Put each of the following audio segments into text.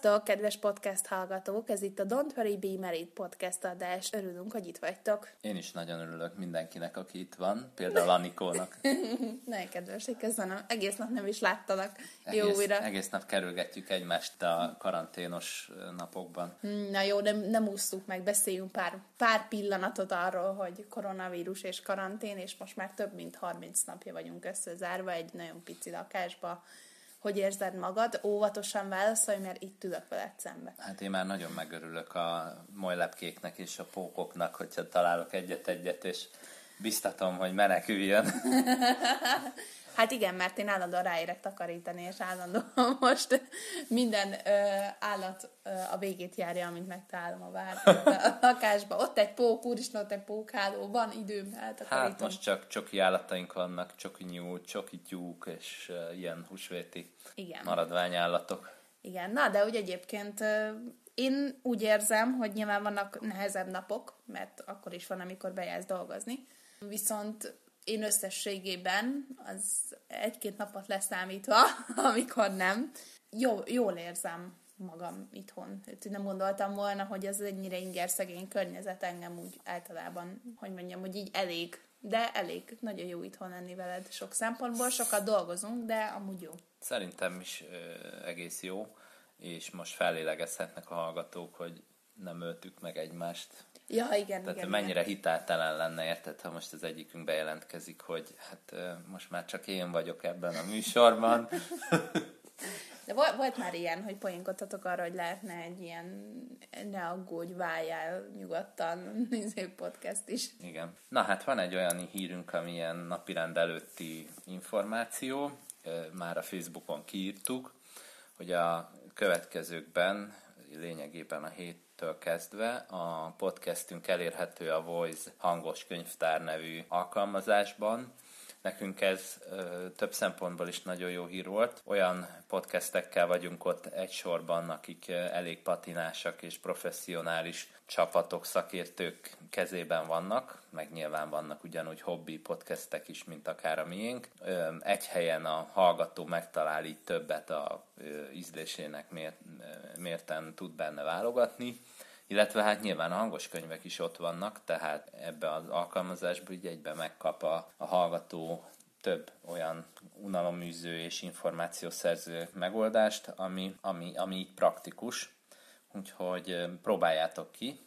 Sziasztok, kedves podcast hallgatók! Ez itt a Don't Worry Be Married podcast adás. Örülünk, hogy itt vagytok. Én is nagyon örülök mindenkinek, aki itt van, például Anikónak. nagyon kedves, köszönöm. Egész nap nem is láttanak. Egész, jó újra. Egész nap kerülgetjük egymást a karanténos napokban. Hmm, na jó, nem, nem ússzuk meg, beszéljünk pár, pár pillanatot arról, hogy koronavírus és karantén, és most már több mint 30 napja vagyunk összezárva egy nagyon pici lakásba hogy érzed magad? Óvatosan válaszolj, mert itt ülök veled szembe. Hát én már nagyon megörülök a molylepkéknek és a pókoknak, hogyha találok egyet-egyet, és biztatom, hogy meneküljön. Hát igen, mert én állandóan ráérek takarítani, és állandóan most minden ö, állat ö, a végét járja, amint megtalálom a vár a lakásba. Ott egy pók, úristen, ott egy pókháló, van időm eltakarítom. Hát most csak csoki állataink vannak, csoki nyúl, csoki tyúk, és uh, ilyen húsvéti igen. maradványállatok. Igen, na, de úgy egyébként én úgy érzem, hogy nyilván vannak nehezebb napok, mert akkor is van, amikor bejársz dolgozni. Viszont én összességében, az egy-két napot leszámítva, amikor nem, jó, jól érzem magam itthon. Nem gondoltam volna, hogy ez ennyire inger szegény környezet engem úgy általában, hogy mondjam, hogy így elég. De elég, nagyon jó itthon lenni veled sok szempontból, sokat dolgozunk, de amúgy jó. Szerintem is ö, egész jó, és most fellélegezhetnek a hallgatók, hogy nem öltük meg egymást Ja, igen, Tehát igen. mennyire igen. hiteltelen lenne, érted, ha most az egyikünk bejelentkezik, hogy hát most már csak én vagyok ebben a műsorban. De volt, volt már ilyen, hogy poénkodtatok arra, hogy lehetne egy ilyen ne aggódj, váljál nyugodtan néző podcast is. Igen. Na hát van egy olyan hírünk, ami ilyen napirend előtti információ, már a Facebookon kiírtuk, hogy a következőkben lényegében a hét től kezdve a podcastünk elérhető a Voice hangos könyvtár nevű alkalmazásban. Nekünk ez ö, több szempontból is nagyon jó hír volt. Olyan podcastekkel vagyunk ott egy sorban, akik elég patinásak és professzionális csapatok, szakértők kezében vannak, meg nyilván vannak ugyanúgy hobbi podcastek is, mint akár a miénk. Egy helyen a hallgató megtalál így többet a ízlésének mérten tud benne válogatni, illetve hát nyilván a hangos könyvek is ott vannak, tehát ebbe az alkalmazásba így egybe megkap a, a hallgató több olyan unalomműző és információszerző megoldást, ami, ami, ami így praktikus. Úgyhogy próbáljátok ki,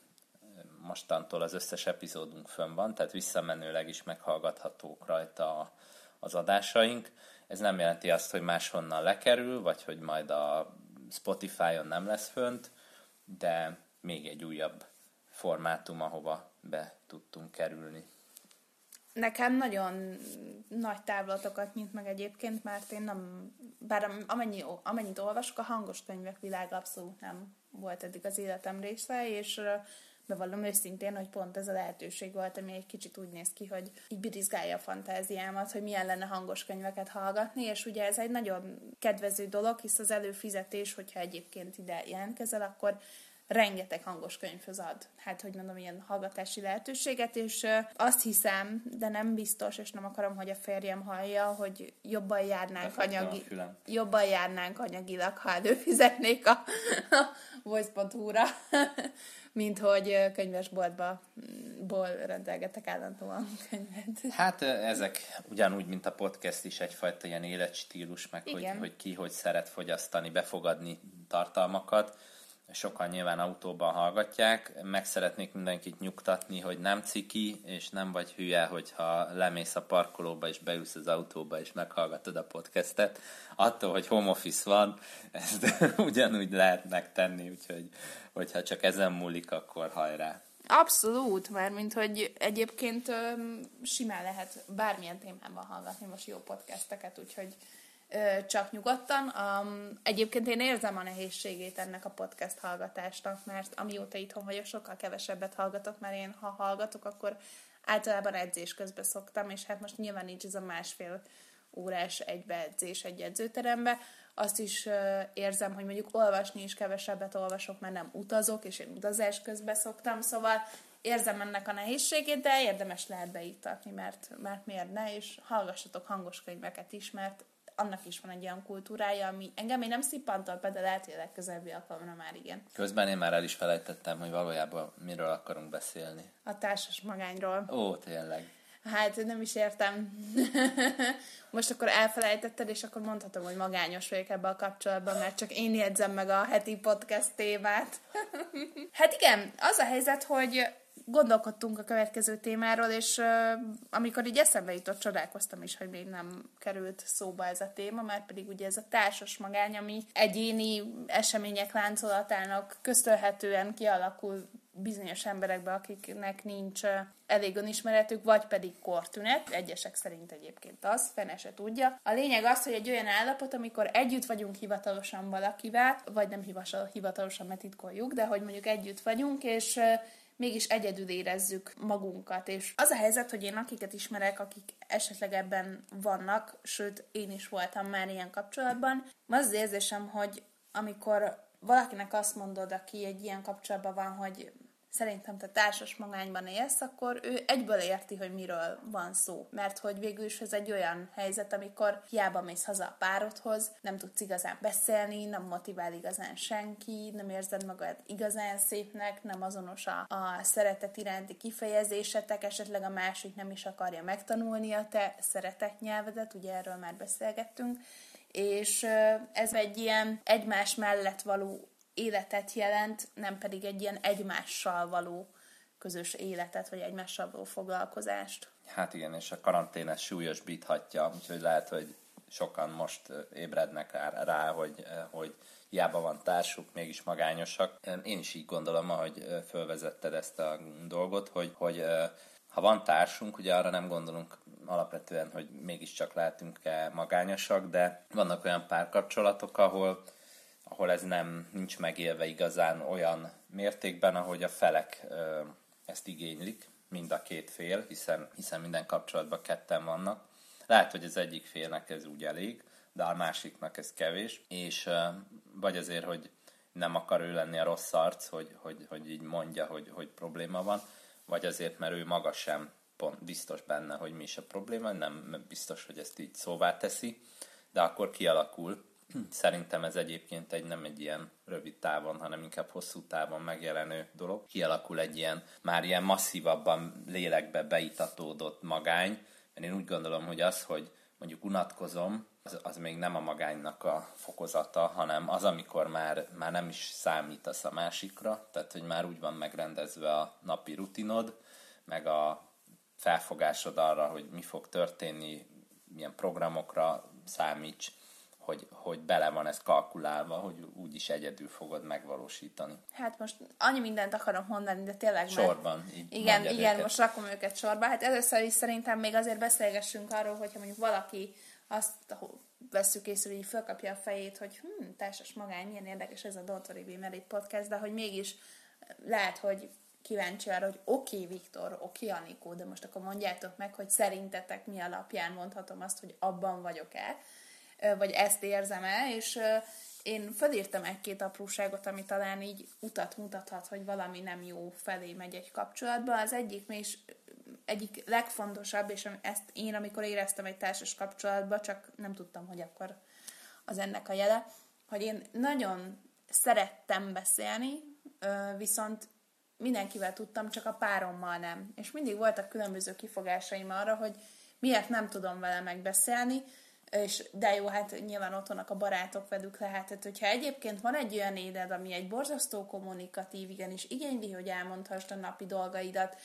mostantól az összes epizódunk fönn van, tehát visszamenőleg is meghallgathatók rajta az adásaink. Ez nem jelenti azt, hogy máshonnan lekerül, vagy hogy majd a Spotify-on nem lesz fönt, de még egy újabb formátum, ahova be tudtunk kerülni. Nekem nagyon nagy távlatokat nyit meg egyébként, mert én nem, bár amennyi, amennyit olvasok, a hangos könyvek világ abszolút nem volt eddig az életem része, és bevallom őszintén, hogy pont ez a lehetőség volt, ami egy kicsit úgy néz ki, hogy így birizgálja a fantáziámat, hogy milyen lenne hangos könyveket hallgatni, és ugye ez egy nagyon kedvező dolog, hisz az előfizetés, hogyha egyébként ide jelentkezel, akkor rengeteg hangos könyvhöz ad, hát hogy mondom, ilyen hallgatási lehetőséget, és azt hiszem, de nem biztos, és nem akarom, hogy a férjem hallja, hogy jobban járnánk, anyagi, jobban járnánk anyagilag, ha előfizetnék a, a voice.hu-ra, mint hogy könyvesboltba ból rendelgetek állandóan könyvet. Hát ezek ugyanúgy, mint a podcast is egyfajta ilyen életstílus, meg hogy, hogy ki hogy szeret fogyasztani, befogadni tartalmakat sokan nyilván autóban hallgatják. Meg szeretnék mindenkit nyugtatni, hogy nem ciki, és nem vagy hülye, hogyha lemész a parkolóba, és beülsz az autóba, és meghallgatod a podcastet. Attól, hogy home office van, ezt ugyanúgy lehet megtenni, úgyhogy hogyha csak ezen múlik, akkor hajrá. Abszolút, mert mint hogy egyébként simán lehet bármilyen témában hallgatni most jó podcasteket, úgyhogy csak nyugodtan. Um, egyébként én érzem a nehézségét ennek a podcast hallgatásnak, mert amióta itthon vagyok, sokkal kevesebbet hallgatok, mert én ha hallgatok, akkor általában edzés közben szoktam, és hát most nyilván nincs ez a másfél órás egybeedzés egy edzőterembe. Azt is uh, érzem, hogy mondjuk olvasni is kevesebbet olvasok, mert nem utazok, és én utazás közben szoktam, szóval érzem ennek a nehézségét, de érdemes lehet beiktatni, mert, mert miért ne, és hallgassatok hangos könyveket is, mert annak is van egy olyan kultúrája, ami engem még nem szippantol be, de lehet, hogy a legközelebbi alkalomra már igen. Közben én már el is felejtettem, hogy valójában miről akarunk beszélni. A társas magányról. Ó, tényleg. Hát nem is értem. Most akkor elfelejtetted, és akkor mondhatom, hogy magányos vagyok ebben a kapcsolatban, mert csak én jegyzem meg a heti podcast témát. hát igen, az a helyzet, hogy gondolkodtunk a következő témáról, és amikor így eszembe jutott, csodálkoztam is, hogy még nem került szóba ez a téma, mert pedig ugye ez a társas magány, ami egyéni események láncolatának köszönhetően kialakul bizonyos emberekbe, akiknek nincs elég önismeretük, vagy pedig kortünet, egyesek szerint egyébként az, fene se tudja. A lényeg az, hogy egy olyan állapot, amikor együtt vagyunk hivatalosan valakivel, vagy nem hivatalosan, mert titkoljuk, de hogy mondjuk együtt vagyunk, és mégis egyedül érezzük magunkat. És az a helyzet, hogy én akiket ismerek, akik esetleg ebben vannak, sőt, én is voltam már ilyen kapcsolatban, az az érzésem, hogy amikor valakinek azt mondod, aki egy ilyen kapcsolatban van, hogy szerintem te társas magányban élsz, akkor ő egyből érti, hogy miről van szó. Mert hogy végül is ez egy olyan helyzet, amikor hiába mész haza a párodhoz, nem tudsz igazán beszélni, nem motivál igazán senki, nem érzed magad igazán szépnek, nem azonos a, a szeretet iránti kifejezésetek, esetleg a másik nem is akarja megtanulni a te szeretet nyelvedet, ugye erről már beszélgettünk, és ez egy ilyen egymás mellett való életet jelent, nem pedig egy ilyen egymással való közös életet, vagy egymással való foglalkozást. Hát igen, és a karantén ezt súlyosbíthatja, úgyhogy lehet, hogy sokan most ébrednek rá, hogy, hogy hiába van társuk, mégis magányosak. Én is így gondolom, ahogy fölvezetted ezt a dolgot, hogy, hogy ha van társunk, ugye arra nem gondolunk alapvetően, hogy mégiscsak lehetünk-e magányosak, de vannak olyan párkapcsolatok, ahol ahol ez nem nincs megélve igazán olyan mértékben, ahogy a felek ezt igénylik, mind a két fél, hiszen, hiszen minden kapcsolatban ketten vannak. Lehet, hogy az egyik félnek ez úgy elég, de a másiknak ez kevés, és vagy azért, hogy nem akar ő lenni a rossz arc, hogy, hogy, hogy így mondja, hogy, hogy probléma van, vagy azért, mert ő maga sem pont biztos benne, hogy mi is a probléma, nem biztos, hogy ezt így szóvá teszi, de akkor kialakul Szerintem ez egyébként egy nem egy ilyen rövid távon, hanem inkább hosszú távon megjelenő dolog. Kialakul egy ilyen, már ilyen masszívabban lélekbe beitatódott magány, mert én úgy gondolom, hogy az, hogy mondjuk unatkozom, az, az még nem a magánynak a fokozata, hanem az, amikor már, már nem is számítasz a másikra, tehát hogy már úgy van megrendezve a napi rutinod, meg a felfogásod arra, hogy mi fog történni, milyen programokra számíts, hogy, hogy bele van ez kalkulálva, hogy úgyis egyedül fogod megvalósítani. Hát most annyi mindent akarom mondani, de tényleg Sorban. Így igen, igen, őket. most rakom őket sorba. Hát először is szerintem még azért beszélgessünk arról, hogyha mondjuk valaki azt veszük észre, hogy fölkapja a fejét, hogy hm, társas magány, milyen érdekes ez a Doltori Bimerit podcast, de hogy mégis lehet, hogy kíváncsi arra, hogy oké, okay, Viktor, oké, okay, Anikó, de most akkor mondjátok meg, hogy szerintetek mi alapján mondhatom azt, hogy abban vagyok-e vagy ezt érzem el, és én felírtam egy-két apróságot, ami talán így utat mutathat, hogy valami nem jó felé megy egy kapcsolatban. Az egyik és egyik legfontosabb, és ezt én, amikor éreztem egy társas kapcsolatban, csak nem tudtam, hogy akkor az ennek a jele, hogy én nagyon szerettem beszélni, viszont mindenkivel tudtam, csak a párommal nem. És mindig voltak különböző kifogásaim arra, hogy miért nem tudom vele megbeszélni, és de jó, hát nyilván ott vannak a barátok velük lehet, tehát hogyha egyébként van egy olyan éded, ami egy borzasztó kommunikatív, igenis igényli, hogy elmondhassd a napi dolgaidat,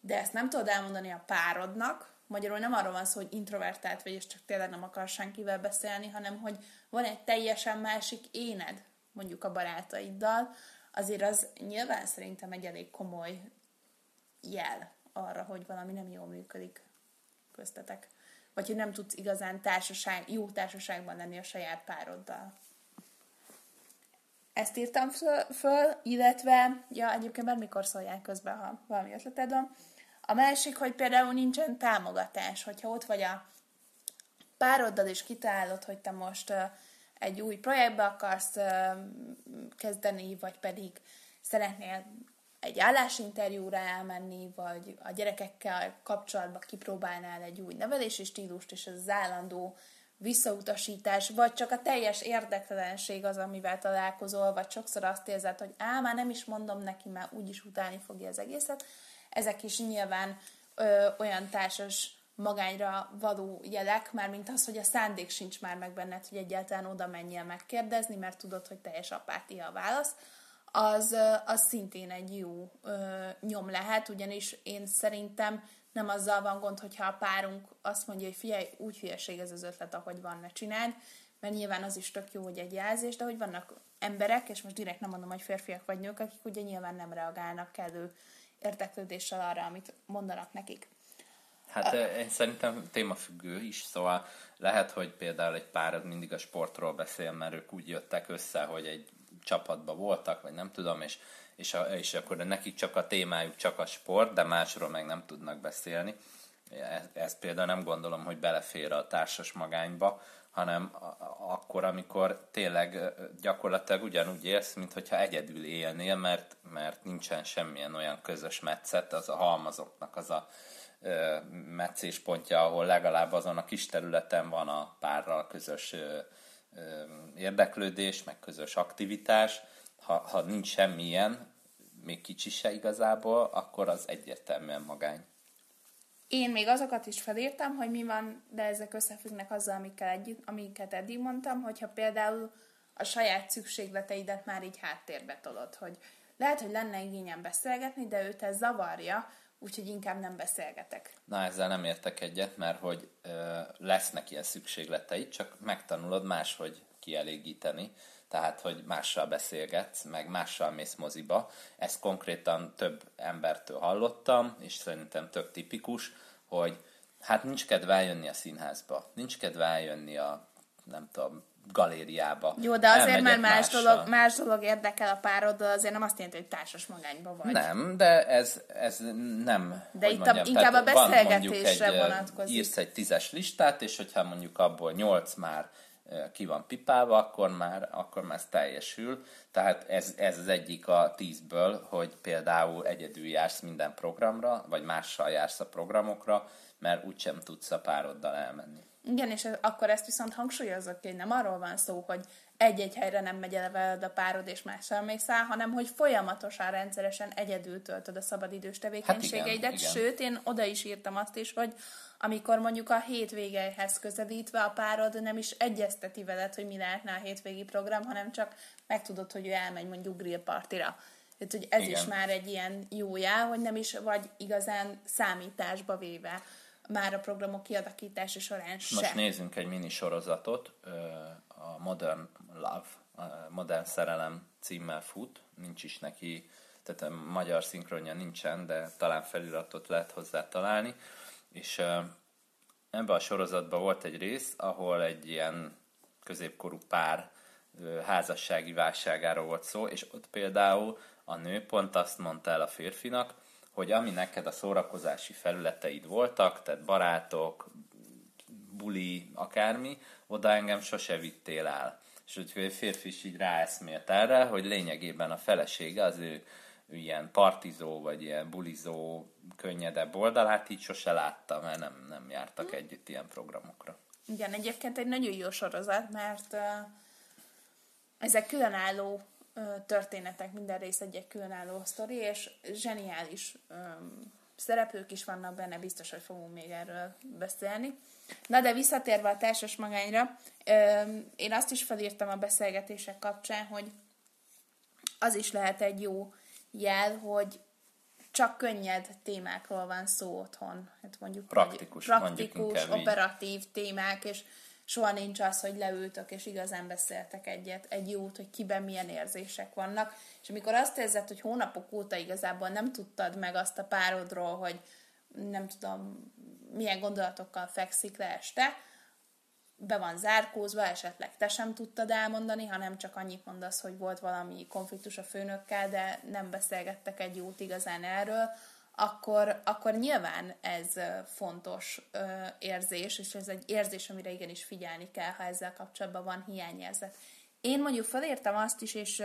de ezt nem tudod elmondani a párodnak, magyarul nem arról van szó, hogy introvertált vagy, és csak tényleg nem akar senkivel beszélni, hanem hogy van egy teljesen másik éned, mondjuk a barátaiddal, azért az nyilván szerintem egy elég komoly jel arra, hogy valami nem jól működik köztetek vagy hogy nem tudsz igazán társaság, jó társaságban lenni a saját pároddal. Ezt írtam föl, illetve, ja, egyébként bármikor szólják közben, ha valami ötleted van. A másik, hogy például nincsen támogatás, hogyha ott vagy a pároddal, és kitalálod, hogy te most egy új projektbe akarsz kezdeni, vagy pedig szeretnél egy állásinterjúra elmenni, vagy a gyerekekkel kapcsolatban kipróbálnál egy új nevelési stílust, és az állandó visszautasítás, vagy csak a teljes érdektelenség az, amivel találkozol, vagy sokszor azt érzed, hogy á, már nem is mondom neki, már úgyis utálni fogja az egészet. Ezek is nyilván ö, olyan társas magányra való jelek, már mint az, hogy a szándék sincs már meg benned, hogy egyáltalán oda menjél megkérdezni, mert tudod, hogy teljes apátia a válasz, az, az szintén egy jó ö, nyom lehet, ugyanis én szerintem nem azzal van gond, hogyha a párunk azt mondja, hogy figyelj, úgy hülyeség ez az ötlet, ahogy van, ne csináld, mert nyilván az is tök jó, hogy egy jelzés, de hogy vannak emberek, és most direkt nem mondom, hogy férfiak vagy nők, akik ugye nyilván nem reagálnak kellő érdeklődéssel arra, amit mondanak nekik. Hát én szerintem témafüggő is, szóval lehet, hogy például egy pár mindig a sportról beszél, mert ők úgy jöttek össze, hogy egy csapatban voltak, vagy nem tudom, és, és, a, és akkor nekik csak a témájuk csak a sport, de másról meg nem tudnak beszélni. Ezt, ezt például nem gondolom, hogy belefér a társas magányba, hanem akkor, amikor tényleg gyakorlatilag ugyanúgy élsz, hogyha egyedül élnél, mert, mert nincsen semmilyen olyan közös metszet, az a halmazoknak az a meccéspontja, ahol legalább azon a kis területen van a párral közös érdeklődés, meg közös aktivitás. Ha, ha nincs semmilyen, még kicsi se igazából, akkor az egyértelműen magány. Én még azokat is felírtam, hogy mi van, de ezek összefüggnek azzal, amikkel együtt, amiket eddig mondtam, hogyha például a saját szükségleteidet már így háttérbe tolod, hogy lehet, hogy lenne igényem beszélgetni, de őt ez zavarja, úgyhogy inkább nem beszélgetek. Na, ezzel nem értek egyet, mert hogy ö, lesznek ilyen szükségletei, csak megtanulod máshogy kielégíteni, tehát, hogy mással beszélgetsz, meg mással mész moziba. Ezt konkrétan több embertől hallottam, és szerintem tök tipikus, hogy hát nincs kedve eljönni a színházba, nincs kedve eljönni a nem tudom, galériába. Jó, de azért már más dolog, más dolog érdekel a pároddal, azért nem azt jelenti, hogy társas magányba vagy. Nem, de ez, ez nem... De itt mondjam, a, inkább a beszélgetésre vonatkozik. Írsz egy tízes listát, és hogyha mondjuk abból nyolc már ki van pipálva, akkor már, akkor már ez teljesül. Tehát ez, ez az egyik a tízből, hogy például egyedül jársz minden programra, vagy mással jársz a programokra, mert úgysem tudsz a pároddal elmenni. Igen, és akkor ezt viszont hangsúlyozok, hogy nem arról van szó, hogy egy-egy helyre nem megy el veled a párod és mással mész el, hanem hogy folyamatosan, rendszeresen egyedül töltöd a szabadidős tevékenységeidet. Hát igen, Sőt, én oda is írtam azt is, hogy amikor mondjuk a hétvégeihez közelítve a párod nem is egyezteti veled, hogy mi lehetne a hétvégi program, hanem csak megtudod, hogy ő elmegy mondjuk grill partira. Tehát, hogy ez igen. is már egy ilyen jó jel, hogy nem is vagy igazán számításba véve már a programok kialakítása során se. Most nézzünk egy mini sorozatot, a Modern Love, a Modern Szerelem címmel fut, nincs is neki, tehát a magyar szinkronja nincsen, de talán feliratot lehet hozzá találni, és ebben a sorozatban volt egy rész, ahol egy ilyen középkorú pár házassági válságáról volt szó, és ott például a nő pont azt mondta el a férfinak, hogy ami neked a szórakozási felületeid voltak, tehát barátok, buli, akármi, oda engem sose vittél el. És úgyhogy a férfi is így ráeszmélt erre, hogy lényegében a felesége az ő, ilyen partizó, vagy ilyen bulizó, könnyedebb oldalát így sose látta, mert nem, nem jártak együtt ilyen programokra. Igen, egyébként egy nagyon jó sorozat, mert uh, ezek különálló történetek, minden rész egy, különálló sztori, és zseniális um, szereplők is vannak benne, biztos, hogy fogunk még erről beszélni. Na de visszatérve a társas magányra, um, én azt is felírtam a beszélgetések kapcsán, hogy az is lehet egy jó jel, hogy csak könnyed témákról van szó otthon. Hát mondjuk praktikus, praktikus mondjuk operatív témák, és soha nincs az, hogy leültök és igazán beszéltek egyet, egy jót, hogy kiben milyen érzések vannak, és amikor azt érzed, hogy hónapok óta igazából nem tudtad meg azt a párodról, hogy nem tudom, milyen gondolatokkal fekszik le este, be van zárkózva, esetleg te sem tudtad elmondani, hanem csak annyit mondasz, hogy volt valami konfliktus a főnökkel, de nem beszélgettek egy jót igazán erről, akkor, akkor nyilván ez fontos ö, érzés, és ez egy érzés, amire igenis figyelni kell, ha ezzel kapcsolatban van hiányérzet. Én mondjuk felértem azt is, és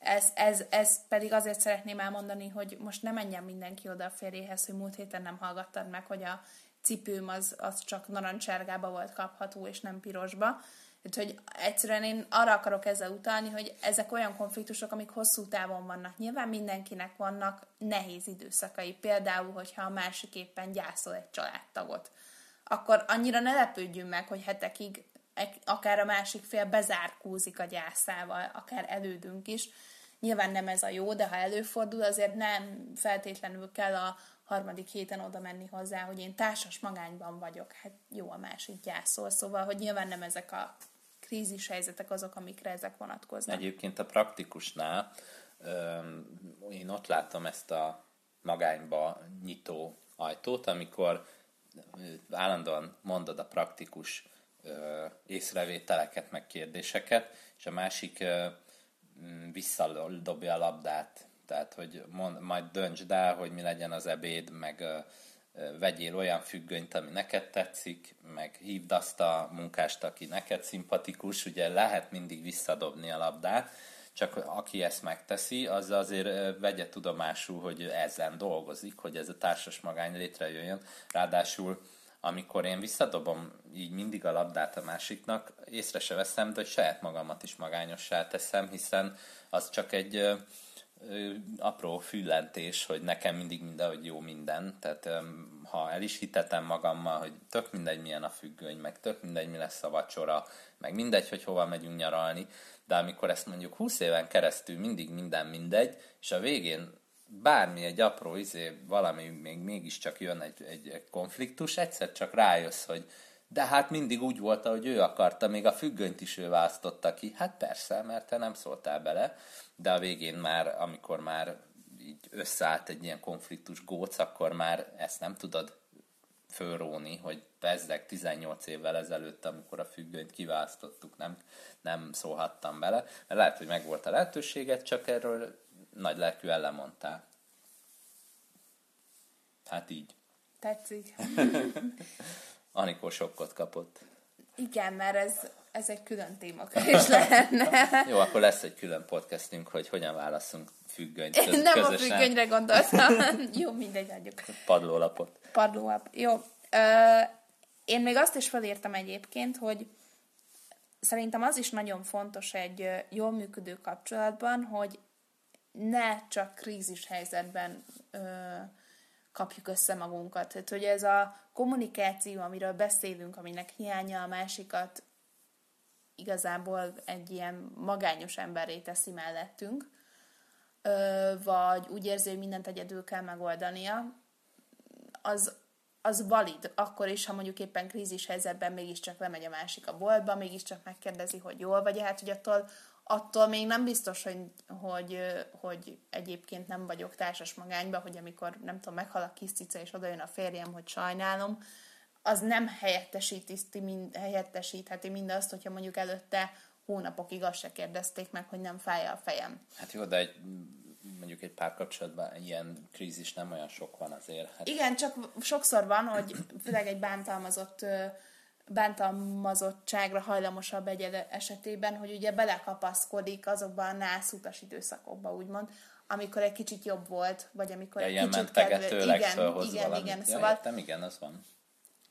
Ez, ez, ez pedig azért szeretném elmondani, hogy most nem menjen mindenki oda a férjéhez, hogy múlt héten nem hallgattad meg, hogy a cipőm az, az csak narancsárgába volt kapható, és nem pirosba. Tehát, hogy egyszerűen én arra akarok ezzel utalni, hogy ezek olyan konfliktusok, amik hosszú távon vannak. Nyilván mindenkinek vannak nehéz időszakai. Például, hogyha a másik éppen gyászol egy családtagot. Akkor annyira ne lepődjünk meg, hogy hetekig akár a másik fél bezárkózik a gyászával, akár elődünk is. Nyilván nem ez a jó, de ha előfordul, azért nem feltétlenül kell a harmadik héten oda menni hozzá, hogy én társas magányban vagyok. Hát jó, a másik gyászol, szóval, hogy nyilván nem ezek a krízis helyzetek azok, amikre ezek vonatkoznak. Egyébként a praktikusnál én ott látom ezt a magányba nyitó ajtót, amikor állandóan mondod a praktikus észrevételeket, meg kérdéseket, és a másik visszadobja a labdát. Tehát, hogy mond, majd döntsd el, hogy mi legyen az ebéd, meg vegyél olyan függönyt, ami neked tetszik, meg hívd azt a munkást, aki neked szimpatikus, ugye lehet mindig visszadobni a labdát, csak aki ezt megteszi, az azért vegye tudomásul, hogy ezen dolgozik, hogy ez a társas magány létrejöjjön. Ráadásul amikor én visszadobom így mindig a labdát a másiknak, észre se veszem, de hogy saját magamat is magányossá teszem, hiszen az csak egy apró füllentés, hogy nekem mindig mindenhogy jó minden. Tehát ha el is hitetem magammal, hogy tök mindegy milyen a függöny, meg tök mindegy mi lesz a vacsora, meg mindegy, hogy hova megyünk nyaralni, de amikor ezt mondjuk 20 éven keresztül mindig minden mindegy, és a végén bármi egy apró izé, valami még mégiscsak jön egy, egy konfliktus, egyszer csak rájössz, hogy de hát mindig úgy volt, ahogy ő akarta, még a függönyt is ő választotta ki. Hát persze, mert te nem szóltál bele, de a végén már, amikor már így összeállt egy ilyen konfliktus góc, akkor már ezt nem tudod fölróni, hogy bezzeg 18 évvel ezelőtt, amikor a függönyt kiválasztottuk, nem, nem szólhattam bele. Mert lehet, hogy megvolt a lehetőséget, csak erről nagy lelkű ellemondtál. Hát így. Tetszik. Anikó sokkot kapott. Igen, mert ez, ez egy külön témakör is lehetne. Jó, akkor lesz egy külön podcastünk, hogy hogyan válaszunk függönyt köz, Nem közösen. a függönyre gondoltam. Jó, mindegy, adjuk. Padlólapot. Padlólap. Jó. Ö, én még azt is felírtam egyébként, hogy szerintem az is nagyon fontos egy jól működő kapcsolatban, hogy ne csak krízis helyzetben ö, kapjuk össze magunkat. Tehát, hogy ez a kommunikáció, amiről beszélünk, aminek hiánya a másikat igazából egy ilyen magányos emberré teszi mellettünk, vagy úgy érzi, hogy mindent egyedül kell megoldania, az, az valid, akkor is, ha mondjuk éppen krízis helyzetben mégiscsak lemegy a másik a boltba, mégiscsak megkérdezi, hogy jól vagy, hát hogy attól attól még nem biztos, hogy, hogy, hogy egyébként nem vagyok társas magányba, hogy amikor, nem tudom, meghal a kis cica, és odajön a férjem, hogy sajnálom, az nem helyettesíti, mind, helyettesítheti mindazt, hogyha mondjuk előtte hónapokig azt se kérdezték meg, hogy nem fáj a fejem. Hát jó, de egy, mondjuk egy párkapcsolatban ilyen krízis nem olyan sok van azért. Hát... Igen, csak sokszor van, hogy főleg egy bántalmazott bántalmazottságra hajlamosabb egyed esetében, hogy ugye belekapaszkodik azokban a nászutas időszakokba, úgymond, amikor egy kicsit jobb volt, vagy amikor ja, egy kicsit kedvő... Igen, igen, valamit. igen. Ja, szóval, értem, igen, az van.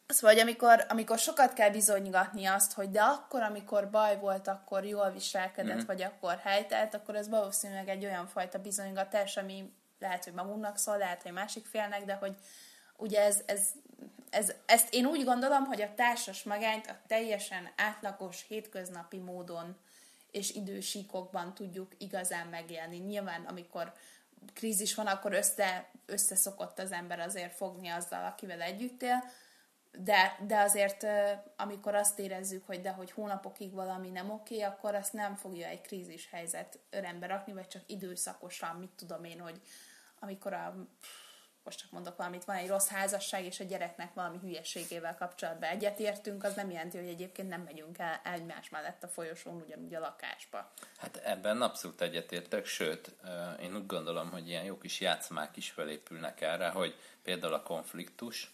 Szóval, hogy amikor, amikor sokat kell bizonygatni azt, hogy de akkor, amikor baj volt, akkor jól viselkedett, mm-hmm. vagy akkor helytelt, akkor ez valószínűleg egy olyan fajta bizonygatás, ami lehet, hogy magunknak szól, lehet, hogy másik félnek, de hogy ugye ez, ez ez, ezt én úgy gondolom, hogy a társas magányt a teljesen átlagos, hétköznapi módon és idősíkokban tudjuk igazán megélni. Nyilván, amikor krízis van, akkor össze, összeszokott az ember azért fogni azzal, akivel együtt él, de, de azért, amikor azt érezzük, hogy de hogy hónapokig valami nem oké, akkor azt nem fogja egy krízis helyzet örembe rakni, vagy csak időszakosan, mit tudom én, hogy amikor a most csak mondok valamit, van egy rossz házasság, és a gyereknek valami hülyeségével kapcsolatban egyetértünk, az nem jelenti, hogy egyébként nem megyünk el egymás mellett a folyosón ugyanúgy a lakásba. Hát ebben abszolút egyetértek, sőt, én úgy gondolom, hogy ilyen jó kis játszmák is felépülnek erre, hogy például a konfliktus,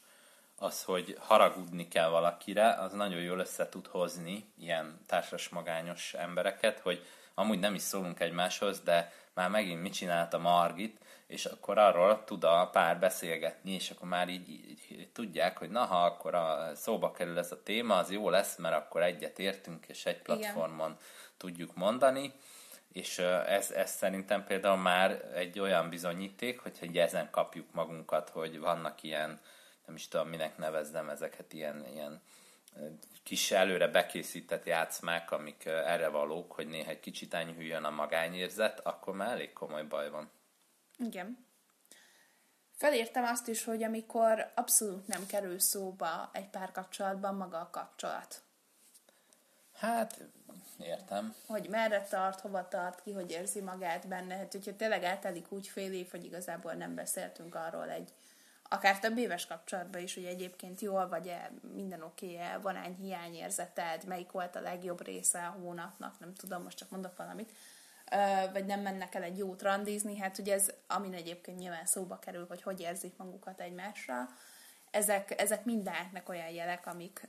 az, hogy haragudni kell valakire, az nagyon jól össze tud hozni ilyen társas magányos embereket, hogy amúgy nem is szólunk egymáshoz, de már megint mit csinált a Margit, és akkor arról tud a pár beszélgetni, és akkor már így, így, így tudják, hogy na, ha akkor a, szóba kerül ez a téma, az jó lesz, mert akkor egyet értünk, és egy platformon Igen. tudjuk mondani, és ez, ez szerintem például már egy olyan bizonyíték, hogy ezen kapjuk magunkat, hogy vannak ilyen, nem is tudom, minek nevezzem ezeket, ilyen, ilyen kis előre bekészített játszmák, amik erre valók, hogy néha egy kicsit enyhüljön a magányérzet, akkor már elég komoly baj van. Igen. Felírtam azt is, hogy amikor abszolút nem kerül szóba egy párkapcsolatban maga a kapcsolat. Hát, értem. Hogy merre tart, hova tart, ki hogy érzi magát benne. Hát, hogyha tényleg eltelik úgy fél év, hogy igazából nem beszéltünk arról egy akár több éves kapcsolatban is, hogy egyébként jól vagy-e, minden oké-e, van egy hiányérzeted, melyik volt a legjobb része a hónapnak, nem tudom, most csak mondok valamit, vagy nem mennek el egy jót randizni, hát ugye ez, amin egyébként nyilván szóba kerül, hogy hogy érzik magukat egymásra, ezek, ezek mindennek olyan jelek, amik,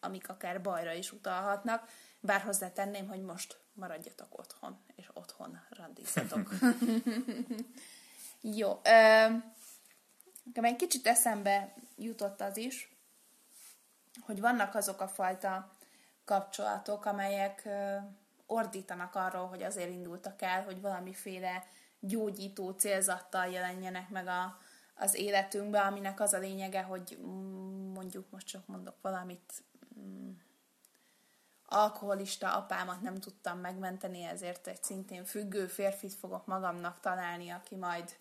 amik akár bajra is utalhatnak, bár hozzátenném, hogy most maradjatok otthon, és otthon randizzatok. Jó, Nekem egy kicsit eszembe jutott az is, hogy vannak azok a fajta kapcsolatok, amelyek ordítanak arról, hogy azért indultak el, hogy valamiféle gyógyító célzattal jelenjenek meg a, az életünkbe, aminek az a lényege, hogy mm, mondjuk most csak mondok valamit, mm, alkoholista apámat nem tudtam megmenteni, ezért egy szintén függő férfit fogok magamnak találni, aki majd,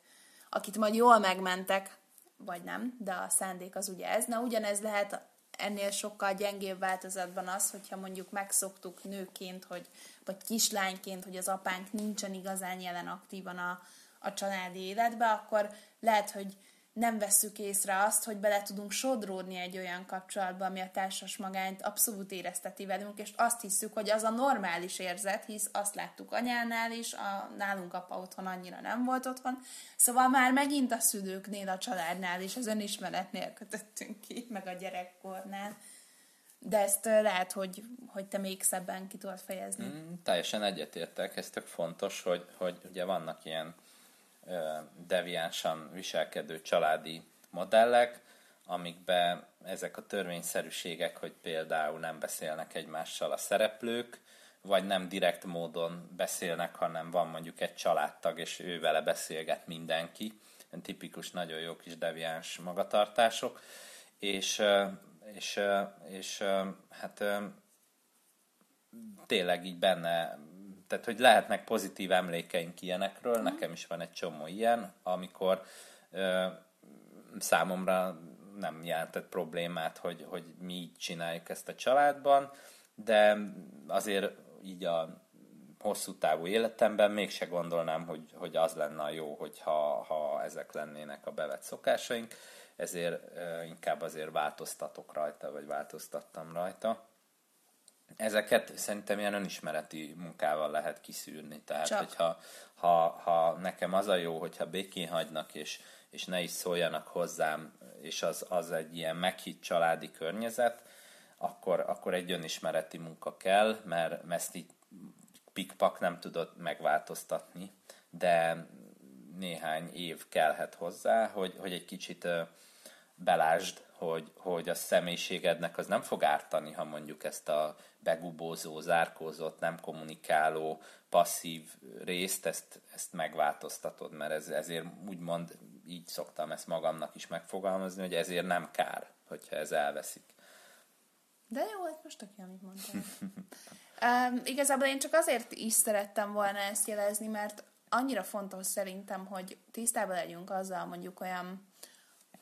akit majd jól megmentek, vagy nem, de a szándék az ugye ez. Na ugyanez lehet ennél sokkal gyengébb változatban az, hogyha mondjuk megszoktuk nőként, hogy, vagy kislányként, hogy az apánk nincsen igazán jelen aktívan a, a családi életbe, akkor lehet, hogy nem vesszük észre azt, hogy bele tudunk sodródni egy olyan kapcsolatba, ami a társas magányt abszolút érezteti velünk, és azt hiszük, hogy az a normális érzet, hisz azt láttuk anyánál is, a, nálunk apa otthon annyira nem volt otthon, szóval már megint a szülőknél, a családnál is, az önismeretnél kötöttünk ki, meg a gyerekkornál. De ezt lehet, hogy, hogy te még szebben ki tudod fejezni. Mm, teljesen egyetértek, ez tök fontos, hogy, hogy ugye vannak ilyen deviánsan viselkedő családi modellek, amikben ezek a törvényszerűségek, hogy például nem beszélnek egymással a szereplők, vagy nem direkt módon beszélnek, hanem van mondjuk egy családtag, és ő vele beszélget mindenki. Tipikus, nagyon jó kis deviáns magatartások. És, és, és hát tényleg így benne tehát hogy lehetnek pozitív emlékeink ilyenekről, nekem is van egy csomó ilyen, amikor ö, számomra nem jelentett problémát, hogy, hogy mi így csináljuk ezt a családban, de azért így a hosszú távú életemben mégse gondolnám, hogy, hogy az lenne a jó, hogyha ha ezek lennének a bevett szokásaink, ezért inkább azért változtatok rajta, vagy változtattam rajta ezeket szerintem ilyen önismereti munkával lehet kiszűrni. Tehát, Csak. hogyha ha, ha nekem az a jó, hogyha békén hagynak, és, és ne is szóljanak hozzám, és az, az egy ilyen meghitt családi környezet, akkor, akkor egy önismereti munka kell, mert, ezt így pikpak nem tudod megváltoztatni, de néhány év kellhet hozzá, hogy, hogy egy kicsit belásd, hogy, hogy a személyiségednek az nem fog ártani, ha mondjuk ezt a begubózó, zárkózott, nem kommunikáló, passzív részt, ezt, ezt megváltoztatod, mert ez, ezért úgymond így szoktam ezt magamnak is megfogalmazni, hogy ezért nem kár, hogyha ez elveszik. De jó, hát most aki, amit mondtál. um, igazából én csak azért is szerettem volna ezt jelezni, mert annyira fontos szerintem, hogy tisztában legyünk azzal mondjuk olyan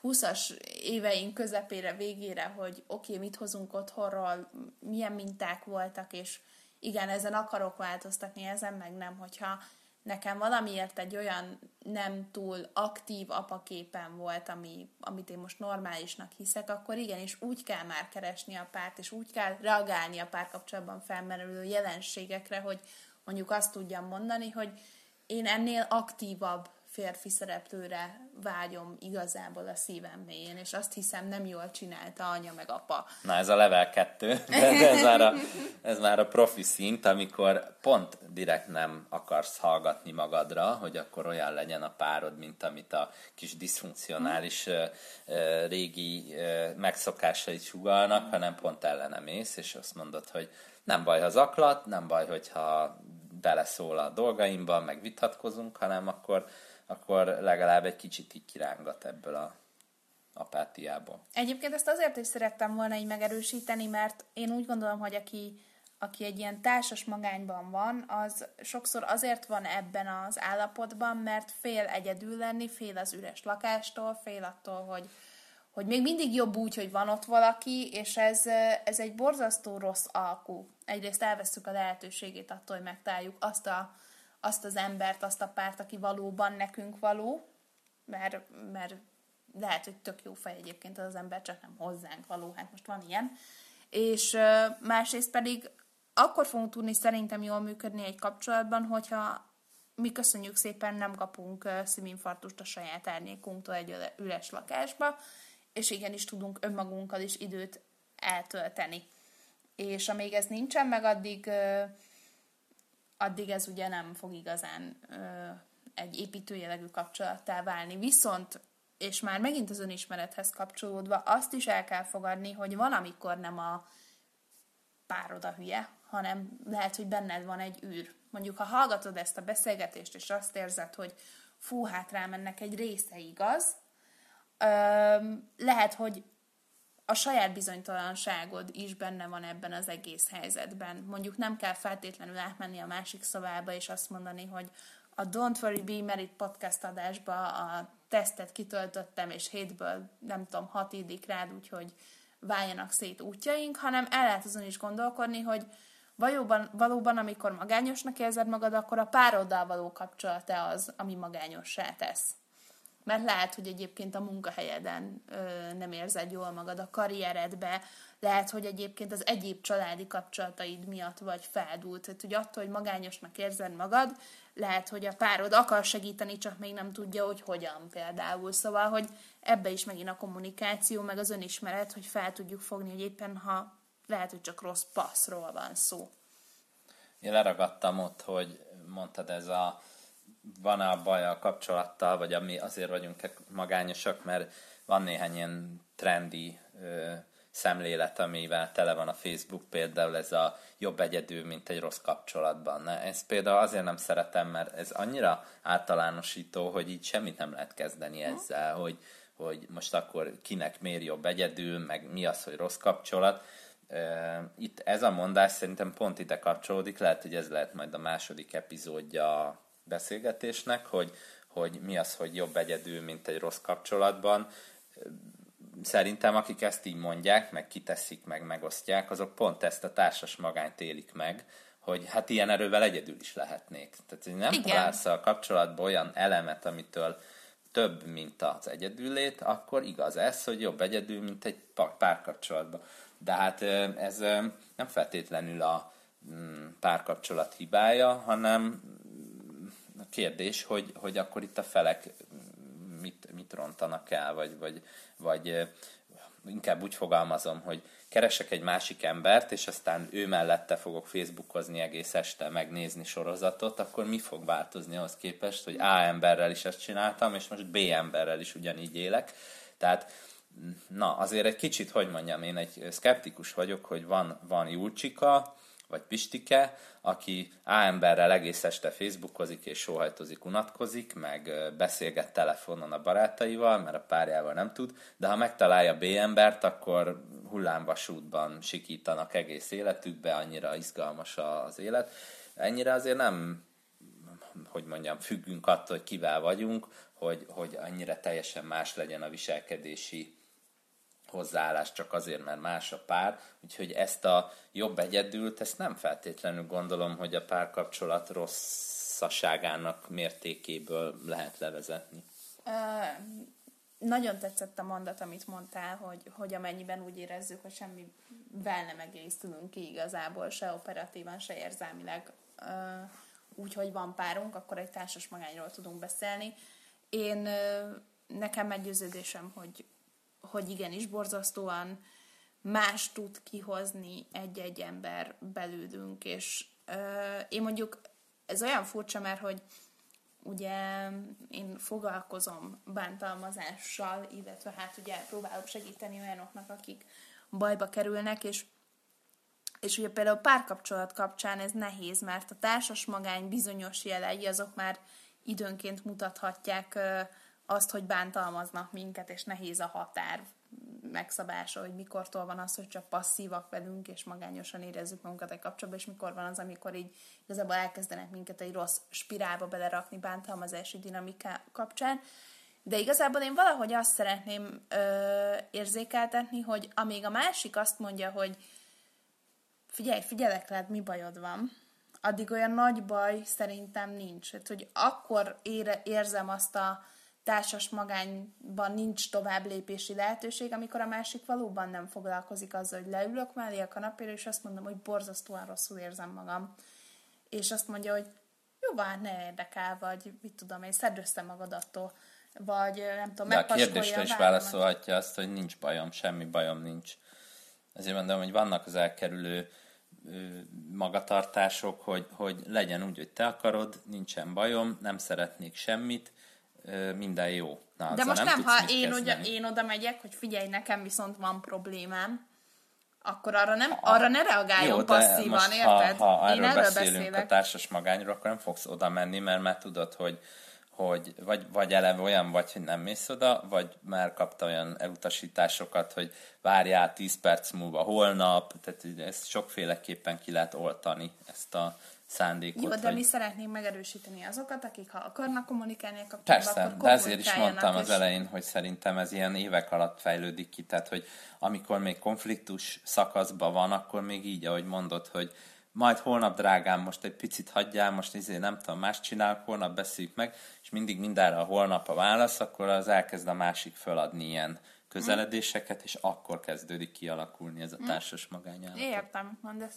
20-as éveink közepére, végére, hogy oké, okay, mit hozunk otthonról, milyen minták voltak, és igen, ezen akarok változtatni, ezen meg nem, hogyha nekem valamiért egy olyan nem túl aktív apaképen volt, ami, amit én most normálisnak hiszek, akkor igenis úgy kell már keresni a párt, és úgy kell reagálni a párkapcsolatban felmerülő jelenségekre, hogy mondjuk azt tudjam mondani, hogy én ennél aktívabb férfi szereplőre vágyom igazából a szívem mélyén, és azt hiszem nem jól csinálta anya meg apa. Na ez a level 2, ez már a, ez már a profi szint, amikor pont direkt nem akarsz hallgatni magadra, hogy akkor olyan legyen a párod, mint amit a kis diszfunkcionális régi megszokásait sugalnak, hanem pont ellene mész, és azt mondod, hogy nem baj, ha zaklat, nem baj, hogyha beleszól a dolgaimban, meg vitatkozunk, hanem akkor, akkor legalább egy kicsit így kirángat ebből a apátiából. Egyébként ezt azért is szerettem volna így megerősíteni, mert én úgy gondolom, hogy aki, aki egy ilyen társas magányban van, az sokszor azért van ebben az állapotban, mert fél egyedül lenni, fél az üres lakástól, fél attól, hogy, hogy még mindig jobb úgy, hogy van ott valaki, és ez, ez egy borzasztó rossz alkú. Egyrészt elveszük a lehetőségét attól, hogy megtaláljuk azt, a, azt az embert, azt a párt, aki valóban nekünk való, mert, mert lehet, hogy tök jó fej egyébként az, az ember, csak nem hozzánk való, hát most van ilyen. És másrészt pedig akkor fogunk tudni szerintem jól működni egy kapcsolatban, hogyha mi köszönjük szépen, nem kapunk szívinfarktust a saját árnyékunktól egy üres lakásba, és igenis tudunk önmagunkkal is időt eltölteni. És amíg ez nincsen, meg addig, addig ez ugye nem fog igazán egy építőjelegű kapcsolattá válni. Viszont, és már megint az önismerethez kapcsolódva, azt is el kell fogadni, hogy van, amikor nem a párod a hülye, hanem lehet, hogy benned van egy űr. Mondjuk, ha hallgatod ezt a beszélgetést, és azt érzed, hogy fú, hát rám egy része igaz, lehet, hogy a saját bizonytalanságod is benne van ebben az egész helyzetben. Mondjuk nem kell feltétlenül átmenni a másik szobába, és azt mondani, hogy a Don't Worry Be Married podcast adásba a tesztet kitöltöttem, és hétből nem tudom, hat idik rád, úgyhogy váljanak szét útjaink, hanem el lehet azon is gondolkodni, hogy valóban, valóban amikor magányosnak érzed magad, akkor a pároddal való kapcsolata az, ami magányossá tesz mert lehet, hogy egyébként a munkahelyeden ö, nem érzed jól magad a karrieredbe, lehet, hogy egyébként az egyéb családi kapcsolataid miatt vagy feldúlt. Tehát, hogy attól, hogy magányosnak érzed magad, lehet, hogy a párod akar segíteni, csak még nem tudja, hogy hogyan például. Szóval, hogy ebbe is megint a kommunikáció, meg az önismeret, hogy fel tudjuk fogni, hogy éppen ha lehet, hogy csak rossz passzról van szó. Én leragadtam ott, hogy mondtad ez a van a baj a kapcsolattal, vagy ami azért vagyunk magányosak, mert van néhány ilyen trendi ö, szemlélet, amivel tele van a Facebook, például ez a jobb egyedül, mint egy rossz kapcsolatban. Ne? Ezt például azért nem szeretem, mert ez annyira általánosító, hogy így semmit nem lehet kezdeni ezzel, hogy, hogy most akkor kinek miért jobb egyedül, meg mi az, hogy rossz kapcsolat. Itt ez a mondás szerintem pont ide kapcsolódik, lehet, hogy ez lehet majd a második epizódja beszélgetésnek, hogy, hogy mi az, hogy jobb egyedül, mint egy rossz kapcsolatban. Szerintem akik ezt így mondják, meg kiteszik, meg megosztják, azok pont ezt a társas magányt élik meg, hogy hát ilyen erővel egyedül is lehetnék. Tehát, hogy nem Igen. találsz a kapcsolatban olyan elemet, amitől több, mint az egyedüllét, akkor igaz ez, hogy jobb egyedül, mint egy párkapcsolatban. De hát ez nem feltétlenül a mm, párkapcsolat hibája, hanem kérdés, hogy, hogy akkor itt a felek mit, mit rontanak el, vagy, vagy, vagy inkább úgy fogalmazom, hogy keresek egy másik embert, és aztán ő mellette fogok Facebookozni egész este, megnézni sorozatot, akkor mi fog változni ahhoz képest, hogy A emberrel is ezt csináltam, és most B emberrel is ugyanígy élek. Tehát na, azért egy kicsit, hogy mondjam, én egy szkeptikus vagyok, hogy van, van Julcsika, vagy Pistike, aki A emberrel egész este Facebookozik és sóhajtozik, unatkozik, meg beszélget telefonon a barátaival, mert a párjával nem tud, de ha megtalálja B embert, akkor hullámvasútban sikítanak egész életükbe, annyira izgalmas az élet. Ennyire azért nem, hogy mondjam, függünk attól, hogy kivel vagyunk, hogy, hogy annyira teljesen más legyen a viselkedési hozzáállás csak azért, mert más a pár, úgyhogy ezt a jobb egyedült, ezt nem feltétlenül gondolom, hogy a párkapcsolat rosszaságának mértékéből lehet levezetni. Uh, nagyon tetszett a mondat, amit mondtál, hogy, hogy amennyiben úgy érezzük, hogy semmivel nem egészülünk ki igazából, se operatívan, se érzelmileg, uh, úgy, hogy van párunk, akkor egy társas magányról tudunk beszélni. én nekem meggyőződésem, hogy, hogy igenis borzasztóan más tud kihozni egy-egy ember belőlünk, és ö, én mondjuk, ez olyan furcsa, mert hogy ugye én foglalkozom bántalmazással, illetve hát ugye próbálok segíteni olyanoknak, akik bajba kerülnek, és és ugye például párkapcsolat kapcsán ez nehéz, mert a társas magány bizonyos jelei azok már időnként mutathatják azt, hogy bántalmaznak minket, és nehéz a határ megszabása, hogy mikortól van az, hogy csak passzívak velünk, és magányosan érezzük magunkat egy kapcsolatban, és mikor van az, amikor így igazából elkezdenek minket egy rossz spirálba belerakni bántalmazási dinamika kapcsán. De igazából én valahogy azt szeretném ö, érzékeltetni, hogy amíg a másik azt mondja, hogy figyelj, figyelek rád, mi bajod van, addig olyan nagy baj szerintem nincs. Hát, hogy akkor ére, érzem azt a társas magányban nincs tovább lépési lehetőség, amikor a másik valóban nem foglalkozik azzal, hogy leülök mellé a kanapéra, és azt mondom, hogy borzasztóan rosszul érzem magam. És azt mondja, hogy jó, van, ne érdekel, vagy mit tudom én, szedd össze magad attól, vagy nem tudom, De a kérdésre is válaszolhatja azt, hogy nincs bajom, semmi bajom nincs. Ezért mondom, hogy vannak az elkerülő magatartások, hogy, hogy legyen úgy, hogy te akarod, nincsen bajom, nem szeretnék semmit, minden jó. Na, De most nem, nem ha én, ugye, én oda megyek, hogy figyelj, nekem viszont van problémám, akkor arra, nem, ha, arra ne reagáljon jó, passzívan, most, érted? Ha, ha erről én erről beszélünk beszélek. a társas magányról, akkor nem fogsz oda menni, mert már tudod, hogy, hogy vagy, vagy eleve olyan vagy, hogy nem mész oda, vagy már kapta olyan elutasításokat, hogy várjál 10 perc múlva holnap, tehát ezt sokféleképpen ki lehet oltani, ezt a szándékot. Jó, de hogy... mi szeretnénk megerősíteni azokat, akik ha akarnak kommunikálni a kapcsolatban, Persze, akkor de ezért is mondtam és... az elején, hogy szerintem ez ilyen évek alatt fejlődik ki, tehát hogy amikor még konfliktus szakaszban van, akkor még így, ahogy mondod, hogy majd holnap, drágám, most egy picit hagyjál, most izé nem tudom, más csinálok, holnap beszéljük meg, és mindig mindenre a holnap a válasz, akkor az elkezd a másik föladni ilyen közeledéseket, és akkor kezdődik kialakulni ez a hm. társas magányállapot. Értem, mondasz.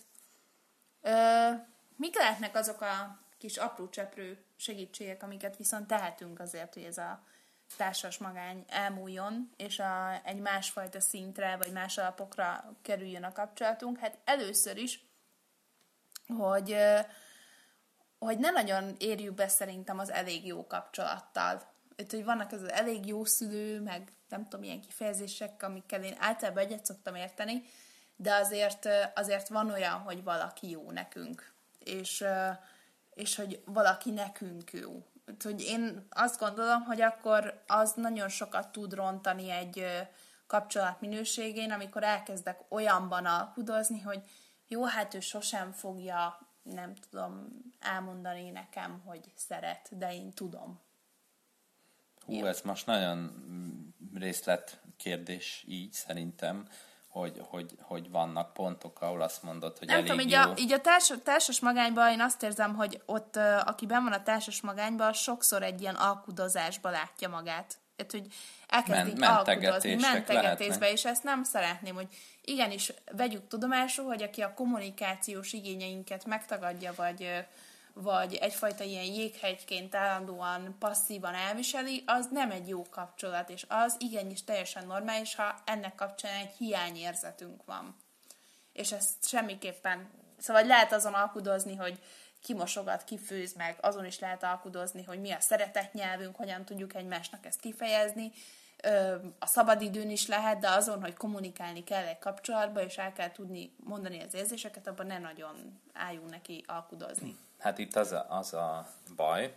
Ö, mik lehetnek azok a kis apró cseprő segítségek, amiket viszont tehetünk azért, hogy ez a társas magány elmúljon, és a, egy másfajta szintre, vagy más alapokra kerüljön a kapcsolatunk? Hát először is hogy, hogy ne nagyon érjük be szerintem az elég jó kapcsolattal. Itt, hogy vannak az elég jó szülő, meg nem tudom, ilyen kifejezések, amikkel én általában egyet szoktam érteni, de azért, azért van olyan, hogy valaki jó nekünk, és, és hogy valaki nekünk jó. Hogy én azt gondolom, hogy akkor az nagyon sokat tud rontani egy kapcsolat minőségén, amikor elkezdek olyanban alkudozni, hogy jó, hát ő sosem fogja, nem tudom, elmondani nekem, hogy szeret, de én tudom. Hú, jó. ez most nagyon részlet kérdés így szerintem, hogy, hogy, hogy vannak pontok, ahol azt mondod, hogy Nem elég tudom, így jó. a, így a társ, társas magányban én azt érzem, hogy ott, aki ben van a társas magányban, sokszor egy ilyen alkudozásba látja magát. Tehát, hogy elkezd Men, alkudozni, mentegetésbe, és ezt nem szeretném, hogy igenis vegyük tudomásul, hogy aki a kommunikációs igényeinket megtagadja, vagy, vagy egyfajta ilyen jéghegyként állandóan passzívan elviseli, az nem egy jó kapcsolat, és az igenis teljesen normális, ha ennek kapcsán egy hiányérzetünk van. És ezt semmiképpen, szóval lehet azon alkudozni, hogy kimosogat, kifőz meg, azon is lehet alkudozni, hogy mi a szeretetnyelvünk, hogyan tudjuk egymásnak ezt kifejezni, a szabadidőn is lehet, de azon, hogy kommunikálni kell egy kapcsolatba, és el kell tudni mondani az érzéseket, abban ne nagyon álljunk neki alkudozni. Hát itt az a, az a baj,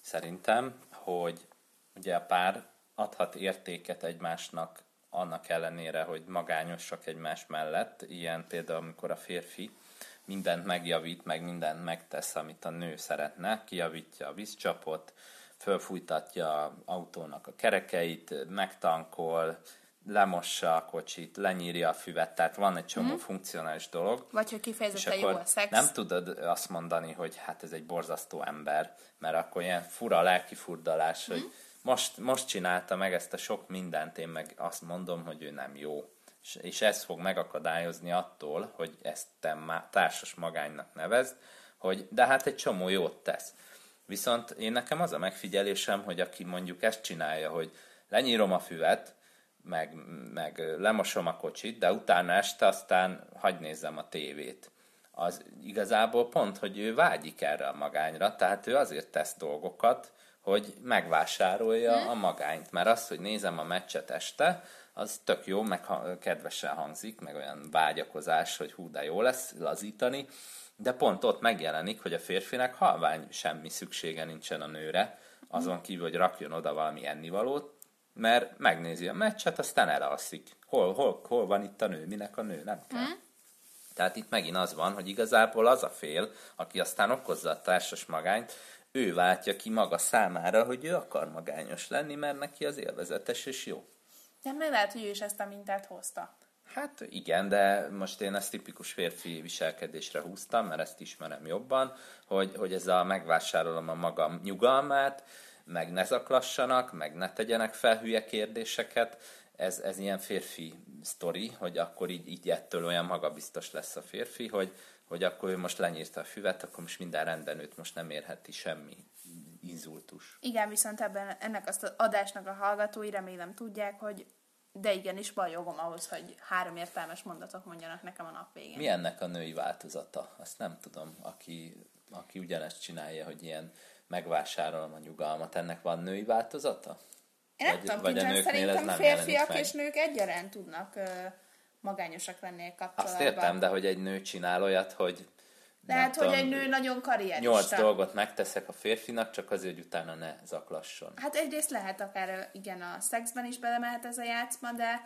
szerintem, hogy ugye a pár adhat értéket egymásnak annak ellenére, hogy magányosak egymás mellett, ilyen például, amikor a férfi mindent megjavít, meg mindent megtesz, amit a nő szeretne, kijavítja a vízcsapot, fölfújtatja autónak a kerekeit, megtankol, lemossa a kocsit, lenyírja a füvet, tehát van egy csomó hmm. funkcionális dolog. Vagy hogy kifejezetten jó a szex. Nem tudod azt mondani, hogy hát ez egy borzasztó ember, mert akkor ilyen fura lelkifurdalás, hmm. hogy most, most csinálta meg ezt a sok mindent, én meg azt mondom, hogy ő nem jó. És, és ez fog megakadályozni attól, hogy ezt te má, társas magánynak nevezd, hogy de hát egy csomó jót tesz. Viszont én nekem az a megfigyelésem, hogy aki mondjuk ezt csinálja, hogy lenyírom a füvet, meg, meg lemosom a kocsit, de utána este aztán hagy nézzem a tévét. Az igazából pont, hogy ő vágyik erre a magányra, tehát ő azért tesz dolgokat, hogy megvásárolja hmm. a magányt. Mert az, hogy nézem a meccset este, az tök jó, meg kedvesen hangzik, meg olyan vágyakozás, hogy hú, de jó lesz lazítani, de pont ott megjelenik, hogy a férfinek halvány semmi szüksége nincsen a nőre, azon kívül, hogy rakjon oda valami ennivalót, mert megnézi a meccset, aztán elalszik. Hol, hol, hol van itt a nő, minek a nő, nem kell. Mm. Tehát itt megint az van, hogy igazából az a fél, aki aztán okozza a társas magányt, ő váltja ki maga számára, hogy ő akar magányos lenni, mert neki az élvezetes és jó. Nem lehet, hogy ő is ezt a mintát hozta. Hát igen, de most én ezt tipikus férfi viselkedésre húztam, mert ezt ismerem jobban, hogy, hogy ez a megvásárolom a magam nyugalmát, meg ne zaklassanak, meg ne tegyenek fel hülye kérdéseket, ez, ez ilyen férfi sztori, hogy akkor így, így ettől olyan magabiztos lesz a férfi, hogy, hogy akkor ő most lenyírta a füvet, akkor most minden rendben őt most nem érheti semmi inzultus. Igen, viszont ebben ennek azt az adásnak a hallgatói remélem tudják, hogy de igenis van jogom ahhoz, hogy három értelmes mondatot mondjanak nekem a nap végén. Mi ennek a női változata? Azt nem tudom, aki, aki ugyanezt csinálja, hogy ilyen megvásárolom a nyugalmat. Ennek van női változata? Én nem tudom, vagy a szerintem férfiak és nők egyaránt tudnak uh, magányosak lenni egy kapcsolatban. Azt értem, de hogy egy nő csinál olyat, hogy lehet, tudom, hogy egy nő nagyon karrierista. Nyolc dolgot megteszek a férfinak, csak azért, hogy utána ne zaklasson. Hát egyrészt lehet akár, igen, a szexben is belemehet ez a játszma, de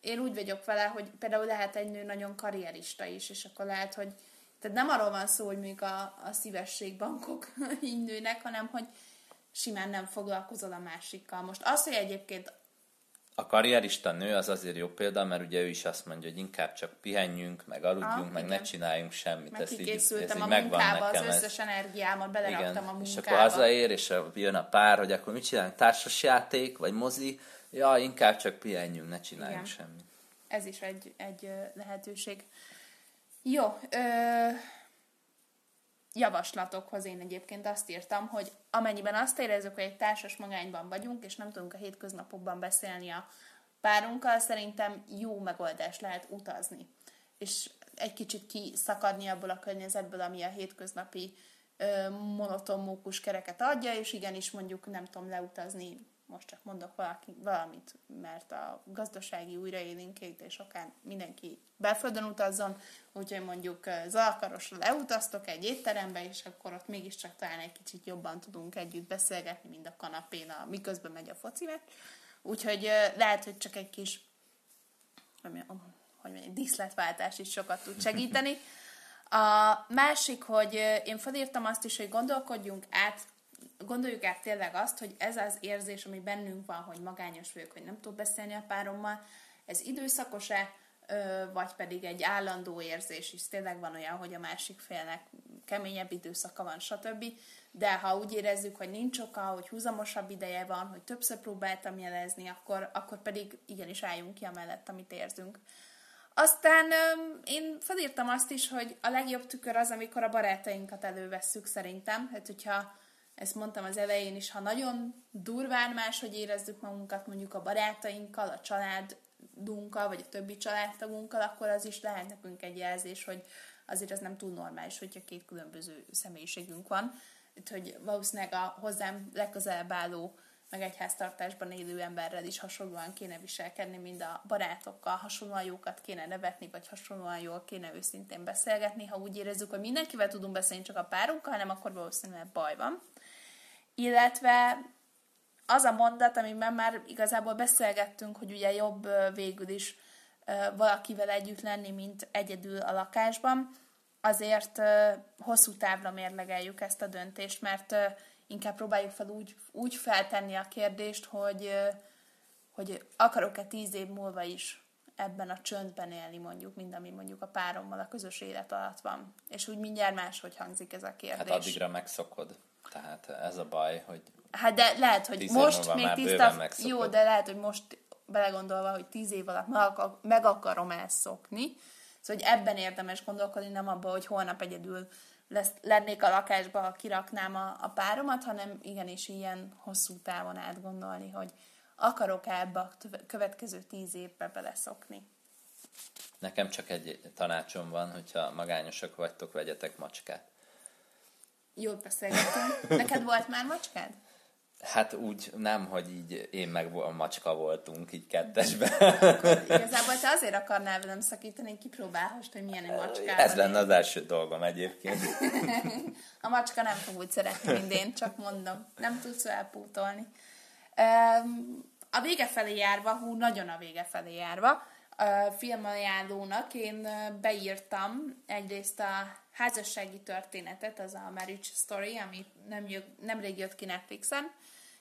én úgy vagyok vele, hogy például lehet egy nő nagyon karrierista is, és akkor lehet, hogy tehát nem arról van szó, hogy mondjuk a, a szívességbankok így nőnek, hanem hogy simán nem foglalkozol a másikkal. Most az, hogy egyébként a karrierista nő az azért jó példa, mert ugye ő is azt mondja, hogy inkább csak pihenjünk, meg aludjunk, ah, meg igen. ne csináljunk semmit. Meg ez így, ez így a munkába, az összes energiámat beleraktam igen. a munkába. És akkor hazaér, és jön a pár, hogy akkor mit csinálunk, társasjáték, vagy mozi, ja, inkább csak pihenjünk, ne csináljunk igen. semmit. Ez is egy, egy lehetőség. Jó, ö, javaslatokhoz én egyébként azt írtam, hogy amennyiben azt érezzük, hogy egy társas magányban vagyunk, és nem tudunk a hétköznapokban beszélni a párunkkal, szerintem jó megoldás lehet utazni. És egy kicsit kiszakadni abból a környezetből, ami a hétköznapi monoton mókus kereket adja, és igenis mondjuk nem tudom leutazni most csak mondok valaki, valamit, mert a gazdasági újraélénkítés akár mindenki belföldön utazzon, úgyhogy mondjuk Zalakarosra leutaztok egy étterembe, és akkor ott mégiscsak talán egy kicsit jobban tudunk együtt beszélgetni, mint a kanapén, a, miközben megy a foci Úgyhogy lehet, hogy csak egy kis hogy mondjam, díszletváltás is sokat tud segíteni. A másik, hogy én felírtam azt is, hogy gondolkodjunk át gondoljuk át tényleg azt, hogy ez az érzés, ami bennünk van, hogy magányos vagyok, hogy nem tudok beszélni a párommal, ez időszakos-e, vagy pedig egy állandó érzés is. Tényleg van olyan, hogy a másik félnek keményebb időszaka van, stb. De ha úgy érezzük, hogy nincs oka, hogy húzamosabb ideje van, hogy többször próbáltam jelezni, akkor, akkor pedig igenis álljunk ki amellett, amit érzünk. Aztán én felírtam azt is, hogy a legjobb tükör az, amikor a barátainkat elővesszük szerintem. Hát, hogyha ezt mondtam az elején is, ha nagyon durván máshogy érezzük magunkat mondjuk a barátainkkal, a családunkkal, vagy a többi családtagunkkal, akkor az is lehet nekünk egy jelzés, hogy azért az nem túl normális, hogyha két különböző személyiségünk van. Itt, hogy valószínűleg a hozzám legközelebb álló, meg egy háztartásban élő emberrel is hasonlóan kéne viselkedni, mint a barátokkal, hasonlóan jókat kéne nevetni, vagy hasonlóan jól kéne őszintén beszélgetni. Ha úgy érezzük, hogy mindenkivel tudunk beszélni, csak a párunkkal, hanem akkor valószínűleg baj van illetve az a mondat, amiben már igazából beszélgettünk, hogy ugye jobb végül is valakivel együtt lenni, mint egyedül a lakásban, azért hosszú távra mérlegeljük ezt a döntést, mert inkább próbáljuk fel úgy, úgy feltenni a kérdést, hogy, hogy akarok-e tíz év múlva is ebben a csöndben élni mondjuk, mint ami mondjuk a párommal a közös élet alatt van. És úgy mindjárt máshogy hangzik ez a kérdés. Hát addigra megszokod. Tehát ez a baj, hogy... Hát de lehet, hogy most még tiszta... Jó, de lehet, hogy most belegondolva, hogy tíz év alatt meg, akar, meg akarom elszokni. Szóval, hogy ebben érdemes gondolkodni, nem abban, hogy holnap egyedül lesz, lennék a lakásba, ha kiraknám a, a páromat, hanem igenis ilyen hosszú távon átgondolni, hogy akarok-e ebbe a következő tíz évbe beleszokni. Nekem csak egy tanácsom van, hogyha magányosak vagytok, vegyetek macskát. Jól beszélgetünk. Neked volt már macskád? Hát úgy nem, hogy így én meg a macska voltunk így kettesben. Akkor igazából te azért akarnál velem szakítani, kipróbálhassd, hogy milyen egy macska. Ez lenne az első dolgom egyébként. a macska nem fog úgy szeretni, mint én, csak mondom. Nem tudsz elpútolni. A vége felé járva, hú, nagyon a vége felé járva, filmajánlónak én beírtam egyrészt a házassági történetet, az a Marriage Story, ami nem jött, nemrég jött ki Netflixen,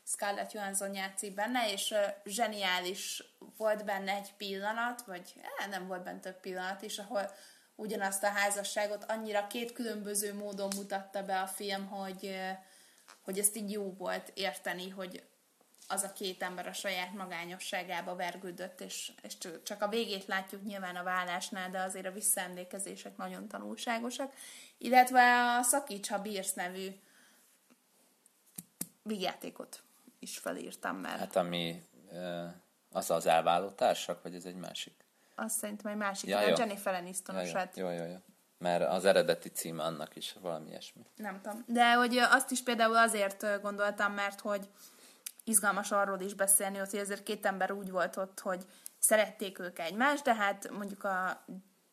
Scarlett Johansson játszik benne, és zseniális volt benne egy pillanat, vagy eh, nem volt benne több pillanat is, ahol ugyanazt a házasságot annyira két különböző módon mutatta be a film, hogy, hogy ezt így jó volt érteni, hogy az a két ember a saját magányosságába vergődött, és, és csak a végét látjuk nyilván a vállásnál, de azért a visszaemlékezések nagyon tanulságosak. Illetve a Szakíts, ha bírsz nevű vígjátékot is felírtam már. Hát ami az az elváló társak, vagy ez egy másik? Azt szerintem egy másik, ja, a Jennifer aniston ja, jó, jó, jó, jó. Mert az eredeti címe annak is valami ilyesmi. Nem tudom. De hogy azt is például azért gondoltam, mert hogy izgalmas arról is beszélni, hogy ezért két ember úgy volt ott, hogy szerették ők egymást, de hát mondjuk a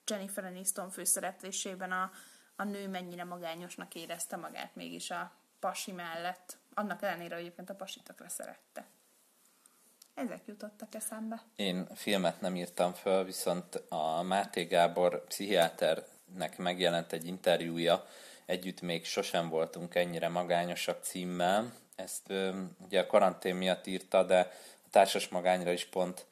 Jennifer Aniston főszereplésében a, a nő mennyire magányosnak érezte magát mégis a pasi mellett. Annak ellenére, hogy egyébként a pasit szerette. Ezek jutottak eszembe. Én filmet nem írtam föl, viszont a Máté Gábor pszichiáternek megjelent egy interjúja, együtt még sosem voltunk ennyire magányosak címmel, ezt ugye a karantén miatt írta, de a társas magányra is pont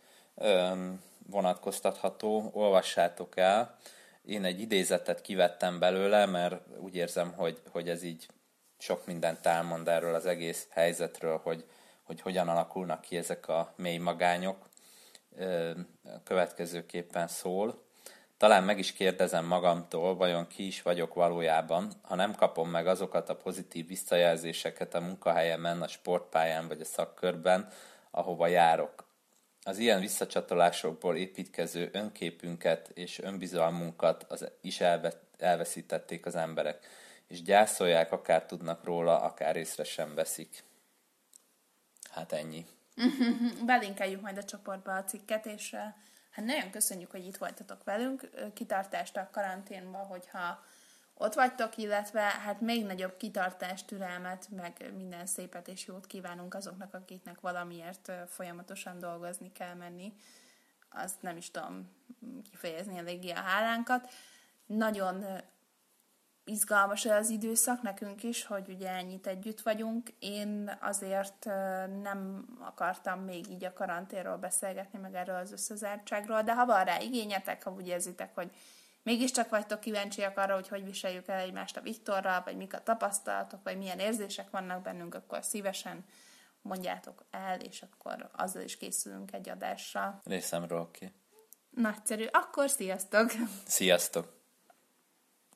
vonatkoztatható, olvassátok el. Én egy idézetet kivettem belőle, mert úgy érzem, hogy, hogy ez így sok mindent elmond erről az egész helyzetről, hogy, hogy hogyan alakulnak ki ezek a mély magányok. Következőképpen szól. Talán meg is kérdezem magamtól, vajon ki is vagyok valójában, ha nem kapom meg azokat a pozitív visszajelzéseket a munkahelyemen, a sportpályán vagy a szakkörben, ahova járok. Az ilyen visszacsatolásokból építkező önképünket és önbizalmunkat az is elve, elveszítették az emberek, és gyászolják, akár tudnak róla, akár észre sem veszik. Hát ennyi. Belinkeljük majd a csoportba a cikket, és Hát nagyon köszönjük, hogy itt voltatok velünk, kitartást a karanténba, hogyha ott vagytok, illetve hát még nagyobb kitartást, türelmet, meg minden szépet és jót kívánunk azoknak, akiknek valamiért folyamatosan dolgozni kell menni. Azt nem is tudom kifejezni eléggé a hálánkat. Nagyon izgalmas az időszak nekünk is, hogy ugye ennyit együtt vagyunk. Én azért nem akartam még így a karanténról beszélgetni, meg erről az összezártságról, de ha van rá igényetek, ha úgy érzitek, hogy mégiscsak vagytok kíváncsiak arra, hogy hogy viseljük el egymást a Viktorral, vagy mik a tapasztalatok, vagy milyen érzések vannak bennünk, akkor szívesen mondjátok el, és akkor azzal is készülünk egy adással. Részemről. Okay. Nagyszerű. Akkor sziasztok! Sziasztok!